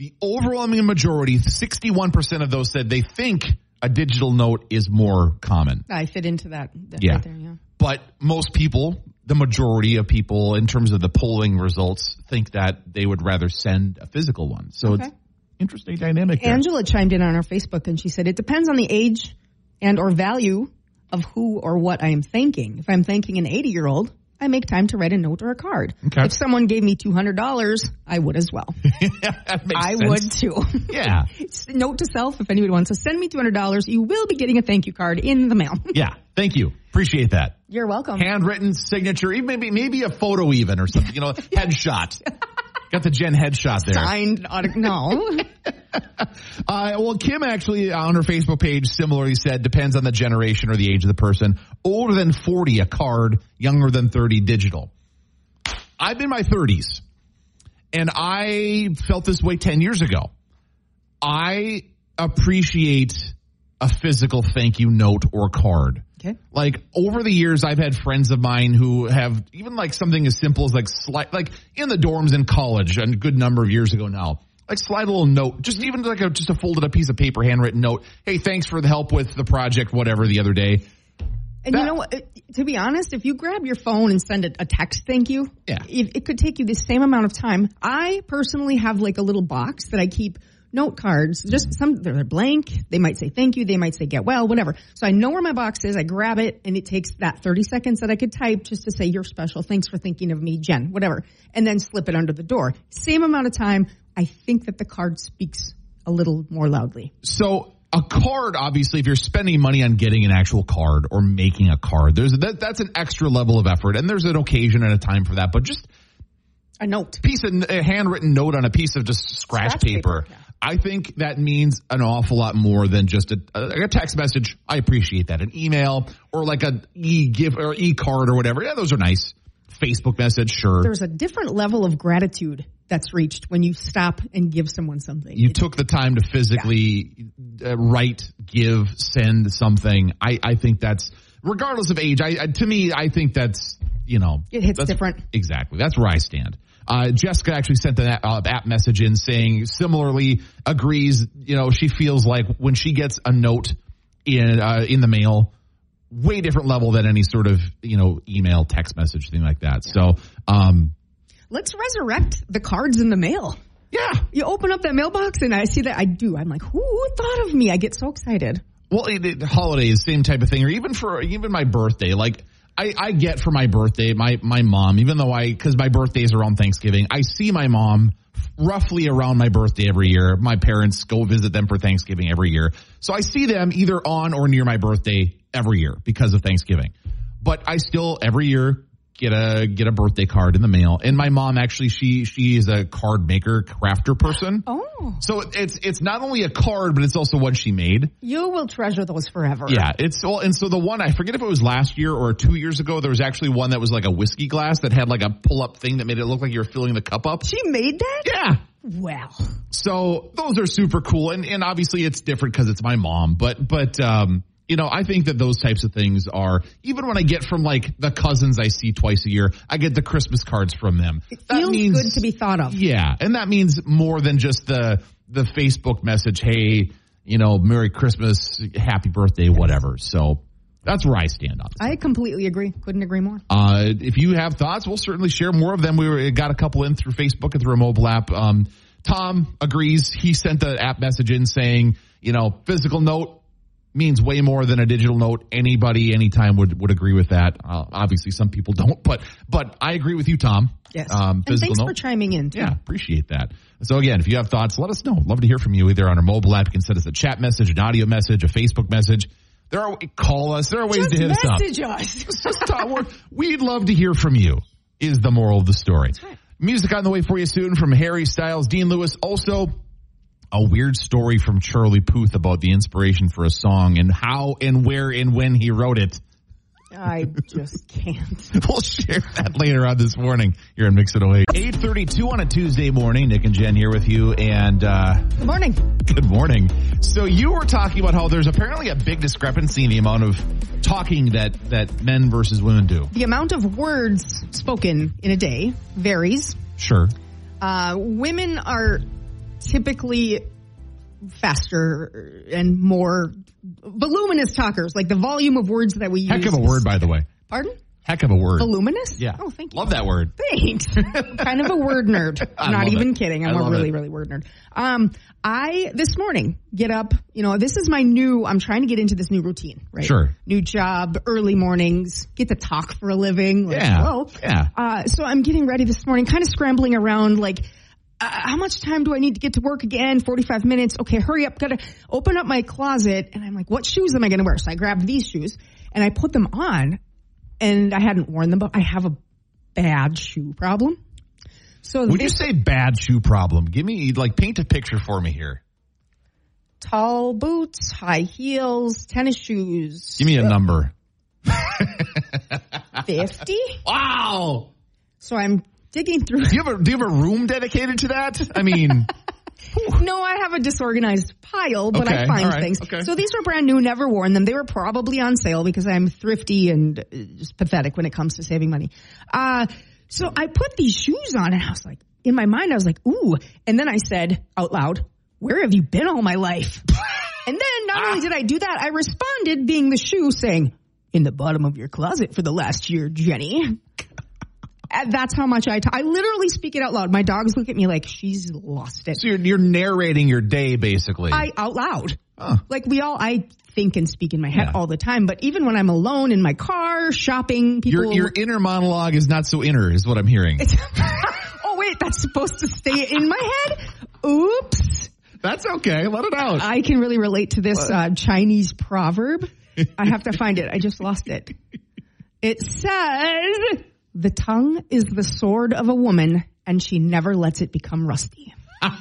The overwhelming majority, 61% of those said they think a digital note is more common. I fit into that. that Yeah. Right there, yeah. But most people, the majority of people, in terms of the polling results, think that they would rather send a physical one. So Okay. it's interesting dynamic. there. Angela chimed in on our Facebook and she said it depends on the age and or value of who or what I am thanking. If I'm thanking an 80 year old, I make time to write a note or a card. Okay. If someone gave me $200, I would as well. <laughs> I sense. would too. Yeah. <laughs> Note to self, if anybody wants to send me $200, you will be getting a thank you card in the mail. <laughs> Yeah. Thank you. Appreciate that. You're welcome. Handwritten signature, even maybe maybe a photo even or something. You know, headshot. Got the Jen headshot there. Signed, no. <laughs> Uh, well, Kim actually on her Facebook page similarly said depends on the generation or the age of the person. Older than 40, a card. Younger than 30, digital. I'm in my 30s and I felt this way 10 years ago. I appreciate a physical thank you note or card. Okay. Like over the years, I've had friends of mine who have even like something as simple as like slide, like in the dorms in college, a good number of years ago now. Like slide a little note, just mm-hmm. even like a just a folded up piece of paper, handwritten note. Hey, thanks for the help with the project, whatever, the other day. And That- you know what? To be honest, if you grab your phone and send a, a text thank you, Yeah. it, it could take you the same amount of time. I personally have like a little box that I keep note cards. Just some they're blank. They might say thank you. They might say get well, whatever. So I know where my box is. I grab it, and it takes that thirty seconds that I could type just to say you're special. Thanks for thinking of me, Jen. Whatever, and then slip it under the door. Same amount of time. I think that the card speaks a little more loudly. So a card, obviously, if you're spending money on getting an actual card or making a card, there's that, that's an extra level of effort, and there's an occasion and a time for that. But just A note. piece of a handwritten note on a piece of just scratch, Scratch paper, paper. yeah. I think that means an awful lot more than just a, a, a text message. I appreciate that. An email or like a e gift or e card or whatever. Yeah, those are nice. Facebook message, sure. there's a different level of gratitude that's reached when you stop and give someone something. you took the time to physically uh, write, give, send something. I, I think that's regardless of age. I, I to me, I think that's you know It hits different. Exactly, that's where I stand. Uh, Jessica actually sent an app, uh, app message in saying similarly agrees. You know, she feels like when she gets a note in uh, in the mail, way different level than any sort of you know email, text message, thing like that. So, um, Let's resurrect the cards in the mail. yeah, You open up that mailbox and I see that I do. I'm like, who thought of me? I get so excited. Well, it, it, holidays, same type of thing, or even for even my birthday. Like I, I get for my birthday, my my mom, even though I because my birthday is around Thanksgiving, I see my mom roughly around my birthday every year. My parents go visit them for Thanksgiving every year, so I see them either on or near my birthday every year because of Thanksgiving. But I still every year get a get a birthday card in the mail, and my mom actually she she is a card maker, crafter person. <gasps> Oh, So it's it's not only a card, but it's also one she made. you will treasure those forever. Yeah, it's well, and so the one I forget if it was last year or two years ago. There was actually one that was like a whiskey glass that had like a pull up thing that made it look like you were filling the cup up. She made that? Yeah, Well, so those are super cool, and and obviously it's different because it's my mom, but but um. You know, I think that those types of things are even when I get from like the cousins I see twice a year, I get the Christmas cards from them. it That feels means- good to be thought of. yeah, and that means more than just the the Facebook message. Hey, you know, Merry Christmas, Happy Birthday, whatever. So that's where I stand on. I completely agree. Couldn't agree more. Uh, if you have thoughts, we'll certainly share more of them. We were, got a couple in through Facebook and through a mobile app. Um, Tom agrees. He sent the app message in saying, you know, physical note means way more than a digital note. Anybody, anytime would, would agree with that. Uh, obviously some people don't, but, but I agree with you, Tom. Yes. Um, and thanks physical for chiming in. Too. Yeah, appreciate that. So again, if you have thoughts, let us know. Love to hear from you either on our mobile app. You can send us a chat message, an audio message, a Facebook message. There are call us. There are ways Just to hit us up. message us. <laughs> Just talk- We'd love to hear from you. Is the moral of the story? right. Music on the way for you soon from Harry Styles, Dean Lewis. Also, a weird story from Charlie Puth about the inspiration for a song and how and where and when he wrote it. I just can't. <laughs> We'll share that later on this morning here in Mix It Away. 832 on a Tuesday morning. Nick and Jen here with you. And, uh, Good morning. good morning. So you were talking about how there's apparently a big discrepancy in the amount of talking that, that men versus women do. The amount of words spoken in a day varies. Sure. Uh, women are typically faster and more voluminous talkers, like the volume of words that we use. Heck of a word, by the way. Pardon? Heck of a word. Voluminous? Yeah. Oh, thank you. Love that word. Thanks. <laughs> kind of a word nerd. <laughs> I'm Not even it. kidding. I'm a really, it. really word nerd. Um, I this morning get up. You know, this is my new. I'm trying to get into this new routine. Right. Sure. New job, early mornings, get to talk for a living. Like, Yeah. Whoa. Yeah. Uh, so I'm getting ready this morning, kind of scrambling around, like. Uh, how much time do I need to get to work again? 45 minutes. Okay, hurry up. Gotta open up my closet. And I'm like, what shoes am I going to wear? So I grabbed these shoes and I put them on and I hadn't worn them, but I have a bad shoe problem. So When you say bad shoe problem, give me, like, paint a picture for me here. tall boots, high heels, tennis shoes. Give me a number. <laughs> 50. Wow. So I'm digging through. Do you have a, do you have a room dedicated to that? I mean, <laughs> No, I have a disorganized pile, but Okay, I find right, things. okay. So these were brand new, never worn them. They were probably on sale because I'm thrifty and uh, just pathetic when it comes to saving money. Uh, so I put these shoes on and I was like, in my mind, I was like, ooh. And then I said out loud, where have you been all my life? <laughs> and then not only did I do that, I responded being the shoe saying, in the bottom of your closet for the last year, Jenny. That's how much I I literally speak it out loud. My dogs look at me like she's lost it. so you're, you're narrating your day, basically. I out loud. Huh. Like we all, I think and speak in my head Yeah. all the time. But even when I'm alone in my car shopping, people. your, your inner monologue is not so inner, is what I'm hearing. <laughs> oh wait, that's supposed to stay in my head. Oops. That's okay. Let it out. I can really relate to this uh, Chinese proverb. I have to find it. I just lost it. <laughs> It says, "The tongue is the sword of a woman, and she never lets it become rusty." <laughs>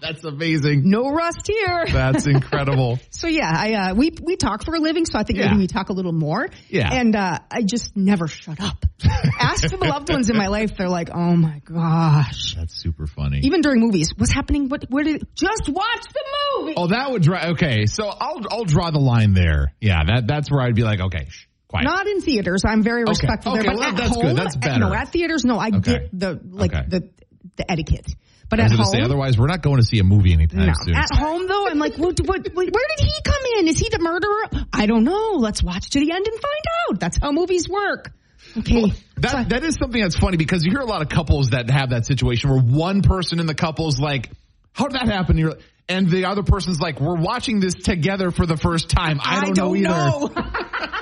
That's amazing. No rust here. <laughs> That's incredible. So yeah, I uh, we we talk for a living, so I think Yeah. maybe we talk a little more. Yeah. and uh, I just never shut up. <laughs> Ask the loved ones in my life; they're like, "Oh my gosh!" That's super funny. Even during movies, what's happening? What? Where did? Just watch the movie. Oh, that would draw. Okay, so I'll I'll draw the line there. Yeah, that that's where I'd be like, okay, shh, quiet. Not in theaters. I'm very respectful Okay, there, but well, at that's good. home, That's at- no, at theaters, no. I Okay. get the like the the etiquette, but I was at home. say otherwise, we're not going to see a movie anytime No. soon. At home, though, I'm like, what, what, what, where did he come in? Is he the murderer? I don't know. Let's watch to the end and find out. That's how movies work. Okay. That that is something that's funny because you hear a lot of couples that have that situation where one person in the couple is like, "How did that happen?" You're, and the other person's like, "We're watching this together for the first time." I don't, know either. <laughs>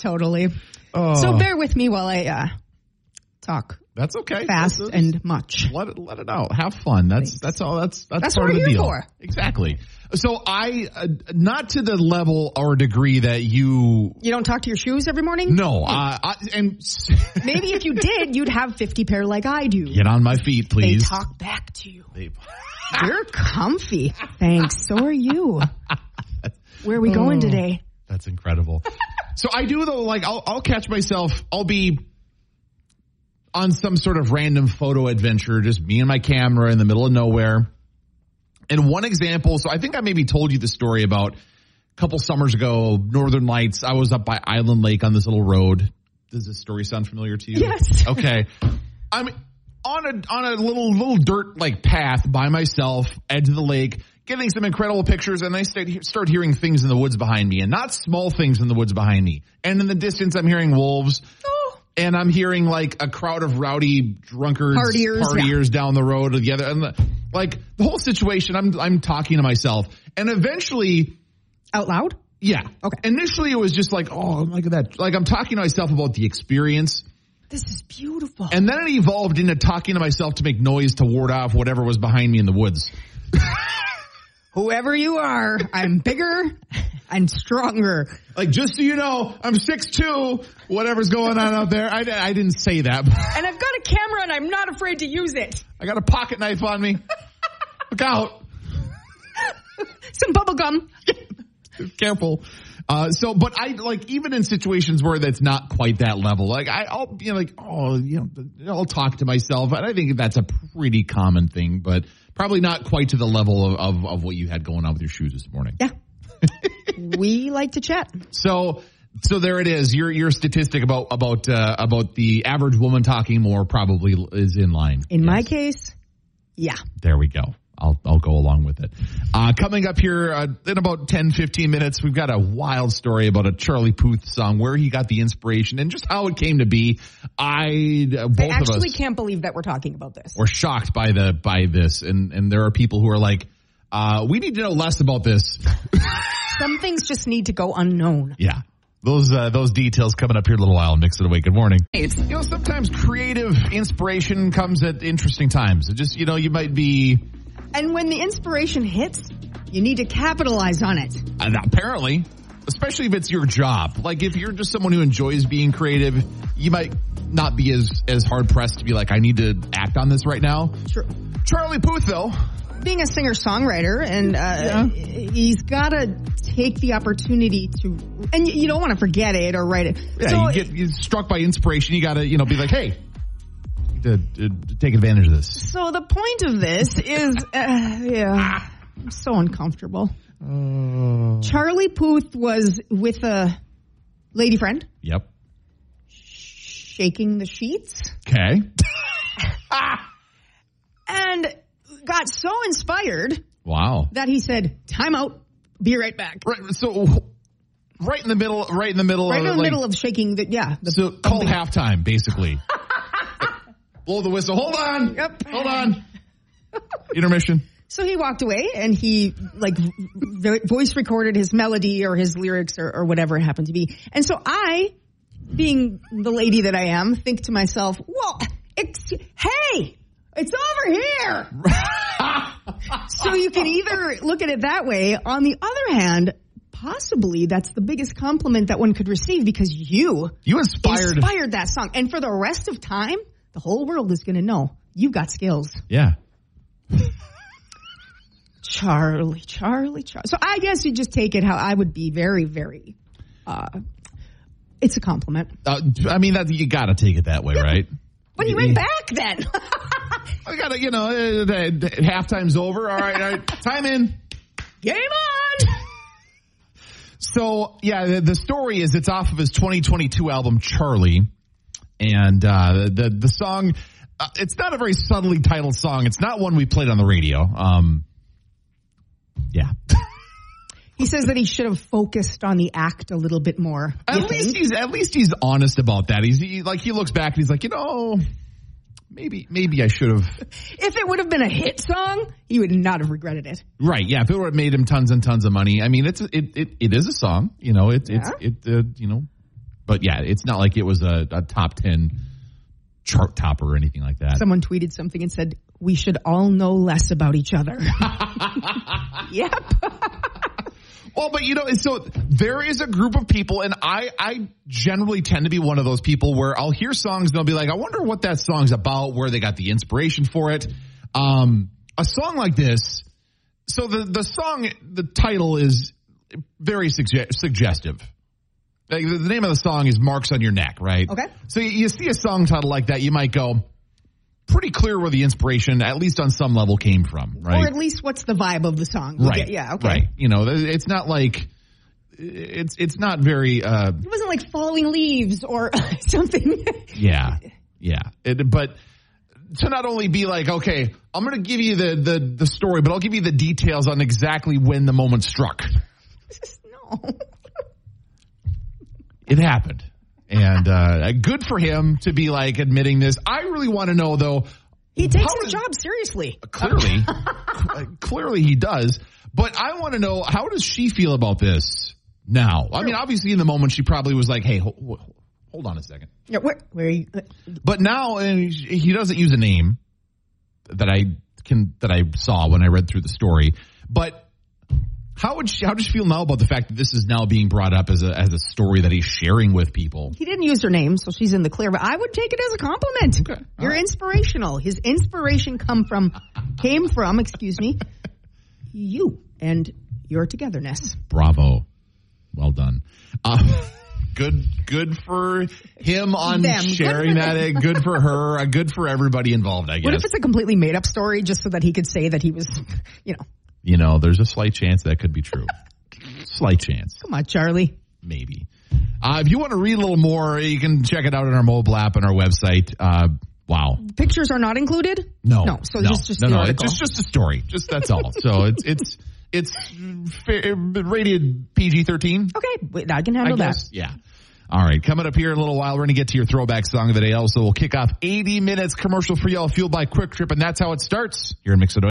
totally. Oh, So bear with me while I uh, talk that's okay. fast That's- and much. let it let it out. Have fun. That's Thanks. that's all. That's that's, That's part what of the here deal. for. Exactly. So I uh, not to the level or degree that you. You don't talk to your shoes every morning? No, uh, I, and <laughs> Maybe if you did, you'd have 50 pair like I do. get on my feet, They please. talk back to you. They- <laughs> You're comfy. Thanks. So are you. <laughs> Where are we going today? That's incredible. So I do though, like I'll, I'll catch myself. I'll be on some sort of random photo adventure, just me and my camera in the middle of nowhere. And one example, so I think I maybe told you the story about a couple summers ago, Northern Lights. I was up by Island Lake on this little road. Does this story sound familiar to you? Yes. <laughs> Okay. I'm on a on a little little dirt like path by myself, edge of the lake, getting some incredible pictures, and I start, hearing things in the woods behind me, and not small things in the woods behind me. And in the distance, I'm hearing wolves. Oh. And I'm hearing like a crowd of rowdy drunkards, Partiers, partiers down the road or the other, and the, like the whole situation. I'm I'm talking to myself, and eventually, Out loud? yeah, Okay. Initially, it was just like, oh, look at that. Like I'm talking to myself about the experience, This is beautiful. and then it evolved into talking to myself to make noise to ward off whatever was behind me in the woods. <laughs> Whoever you are, I'm bigger and stronger. Like, just so you know, I'm six two. Whatever's going on out there, I, I didn't say that. And I've got a camera and I'm not afraid to use it. I got a pocket knife on me. Look out. Some bubble gum. <laughs> Careful. Uh, so, but I like even in situations where that's not quite that level. Like I, I'll be like, oh, you know, I'll talk to myself, and I think that's a pretty common thing, but probably not quite to the level of of, of what you had going on with your shoes this morning. Yeah. <laughs> we like to chat. So, so there it is. Your your statistic about about uh, about the average woman talking more probably is in line. In my case, yeah. There we go. I'll, I'll go along with it. Uh, coming up here uh, in about 10, 15 minutes, we've got a wild story about a Charlie Puth song, where he got the inspiration and just how it came to be. I, uh, both I actually can't believe that we're talking about this. We're shocked by the, by this. And, and there are people who are like, uh, we need to know less about this. <laughs> Some things just need to go unknown. Yeah. Those, uh, those details coming up here in a little while. Mix it away. Good morning. It's, You know, sometimes creative inspiration comes at interesting times. It just, you know, you might be, And when the inspiration hits, you need to capitalize on it. And apparently, especially if it's your job. Like if you're just someone who enjoys being creative, you might not be as as hard pressed to be like, I need to act on this right now. True. Charlie Puth, though, Being a singer songwriter, and uh, he's got to take the opportunity to, and you, you don't want to forget it or write it. yeah, so you get you're struck by inspiration. You got to you know be like, hey, to, to, to take advantage of this. So the point of this is, uh, yeah, I'm so uncomfortable. Charlie Puth was with a lady friend Yep. shaking the sheets Okay. and got so inspired Wow. that he said, "Time out, be right back." Right. So right in the middle, right in the middle, Right of, in the like, middle of shaking the yeah. The, So call halftime, basically. <laughs> Blow the whistle. Hold on. Yep. Hold on. <laughs> Intermission. so he walked away and he like voice recorded his melody or his lyrics or, or whatever it happened to be. And so I, being the lady that I am, think to myself, "Well, hey, it's over here." <laughs> so you can either look at it that way. On the other hand, possibly that's the biggest compliment that one could receive because you You inspired. inspired that song. And for the rest of time, the whole world is going to know you've got skills. Yeah. Charlie, Charlie, Charlie. So I guess you just take it how I would be very, very, uh, it's a compliment. Uh, I mean, that you got to take it that way, right? But he went back then. <laughs> I got to, you know, uh, halftime's over. All right, all right, <laughs> time in. Game on! So yeah, the, the story is it's off of his 2022 album Charlie, and uh, the the song. Uh, it's not a very subtly titled song. It's not one we played on the radio. Um, yeah. He says that he should have focused on the act a little bit more. At least think? he's at least he's honest about that. He's he, like he looks back and he's like, you know, maybe maybe I should have. <laughs> If it would have been a hit song, he would not have regretted it. Right? Yeah. If it would have made him tons and tons of money, I mean, it's it it, it is a song. You know, it's it's it uh, you know, but yeah, it's not like it was a, a top ten chart topper or anything like that. Someone tweeted something and said, we should all know less about each other. <laughs> yep. Well, but you know, so there is a group of people, and I, I generally tend to be one of those people where I'll hear songs and I'll be like, I wonder what that song's about, where they got the inspiration for it. Um, a song like this, so the, the song, the title is very sugge- suggestive. Like, the name of the song is Marks on Your Neck, right? Okay. So you, you see a song title like that, you might go, pretty clear where the inspiration, at least on some level, came from, right? Or at least what's the vibe of the song? You right. get- yeah, okay. Right. You know, it's not like it's it's not very uh It wasn't like falling leaves or <laughs> something. yeah. Yeah. It, but to not only be like, okay, I'm going to give you the, the the story, but I'll give you the details on exactly when the moment struck. <laughs> no. It happened, and uh, good for him to be like admitting this. I really want to know though. He takes his job seriously. Clearly, <laughs> clearly he does. But I want to know how does she feel about this now? I mean, obviously in the moment she probably was like, "Hey, ho- ho- hold on a second. Yeah, where, where are you? But now and he doesn't use a name that I can that I saw when I read through the story. But how would she, how does she feel now about the fact that this is now being brought up as a as a story that he's sharing with people? He didn't use her name, so she's in the clear. But I would take it as a compliment. Okay. You're right. inspirational. His inspiration come from came from, excuse me, you and your togetherness. Bravo, well done. Uh, good good for him on Them. Sharing for that. them. Good for her. uh, Good for everybody involved. I guess. What if it's a completely made up story just so that he could say that he was, you know, you know, there's a slight chance that could be true. slight chance. come on, Charlie. maybe. Uh, if you want to read a little more, you can check it out on our mobile app and our website. Uh, wow. Pictures are not included? No, No, so no, just- just no, the no. article. It's just just a story. Just that's all. so it's it's it's rated PG thirteen. Okay, wait, I can I handle that. Yeah. All right. Coming up here in a little while, we're going to get to your throwback song of the day. Also, we'll kick off 80 minutes commercial free all fueled by Kwik Trip, and that's how it starts. You're in Up.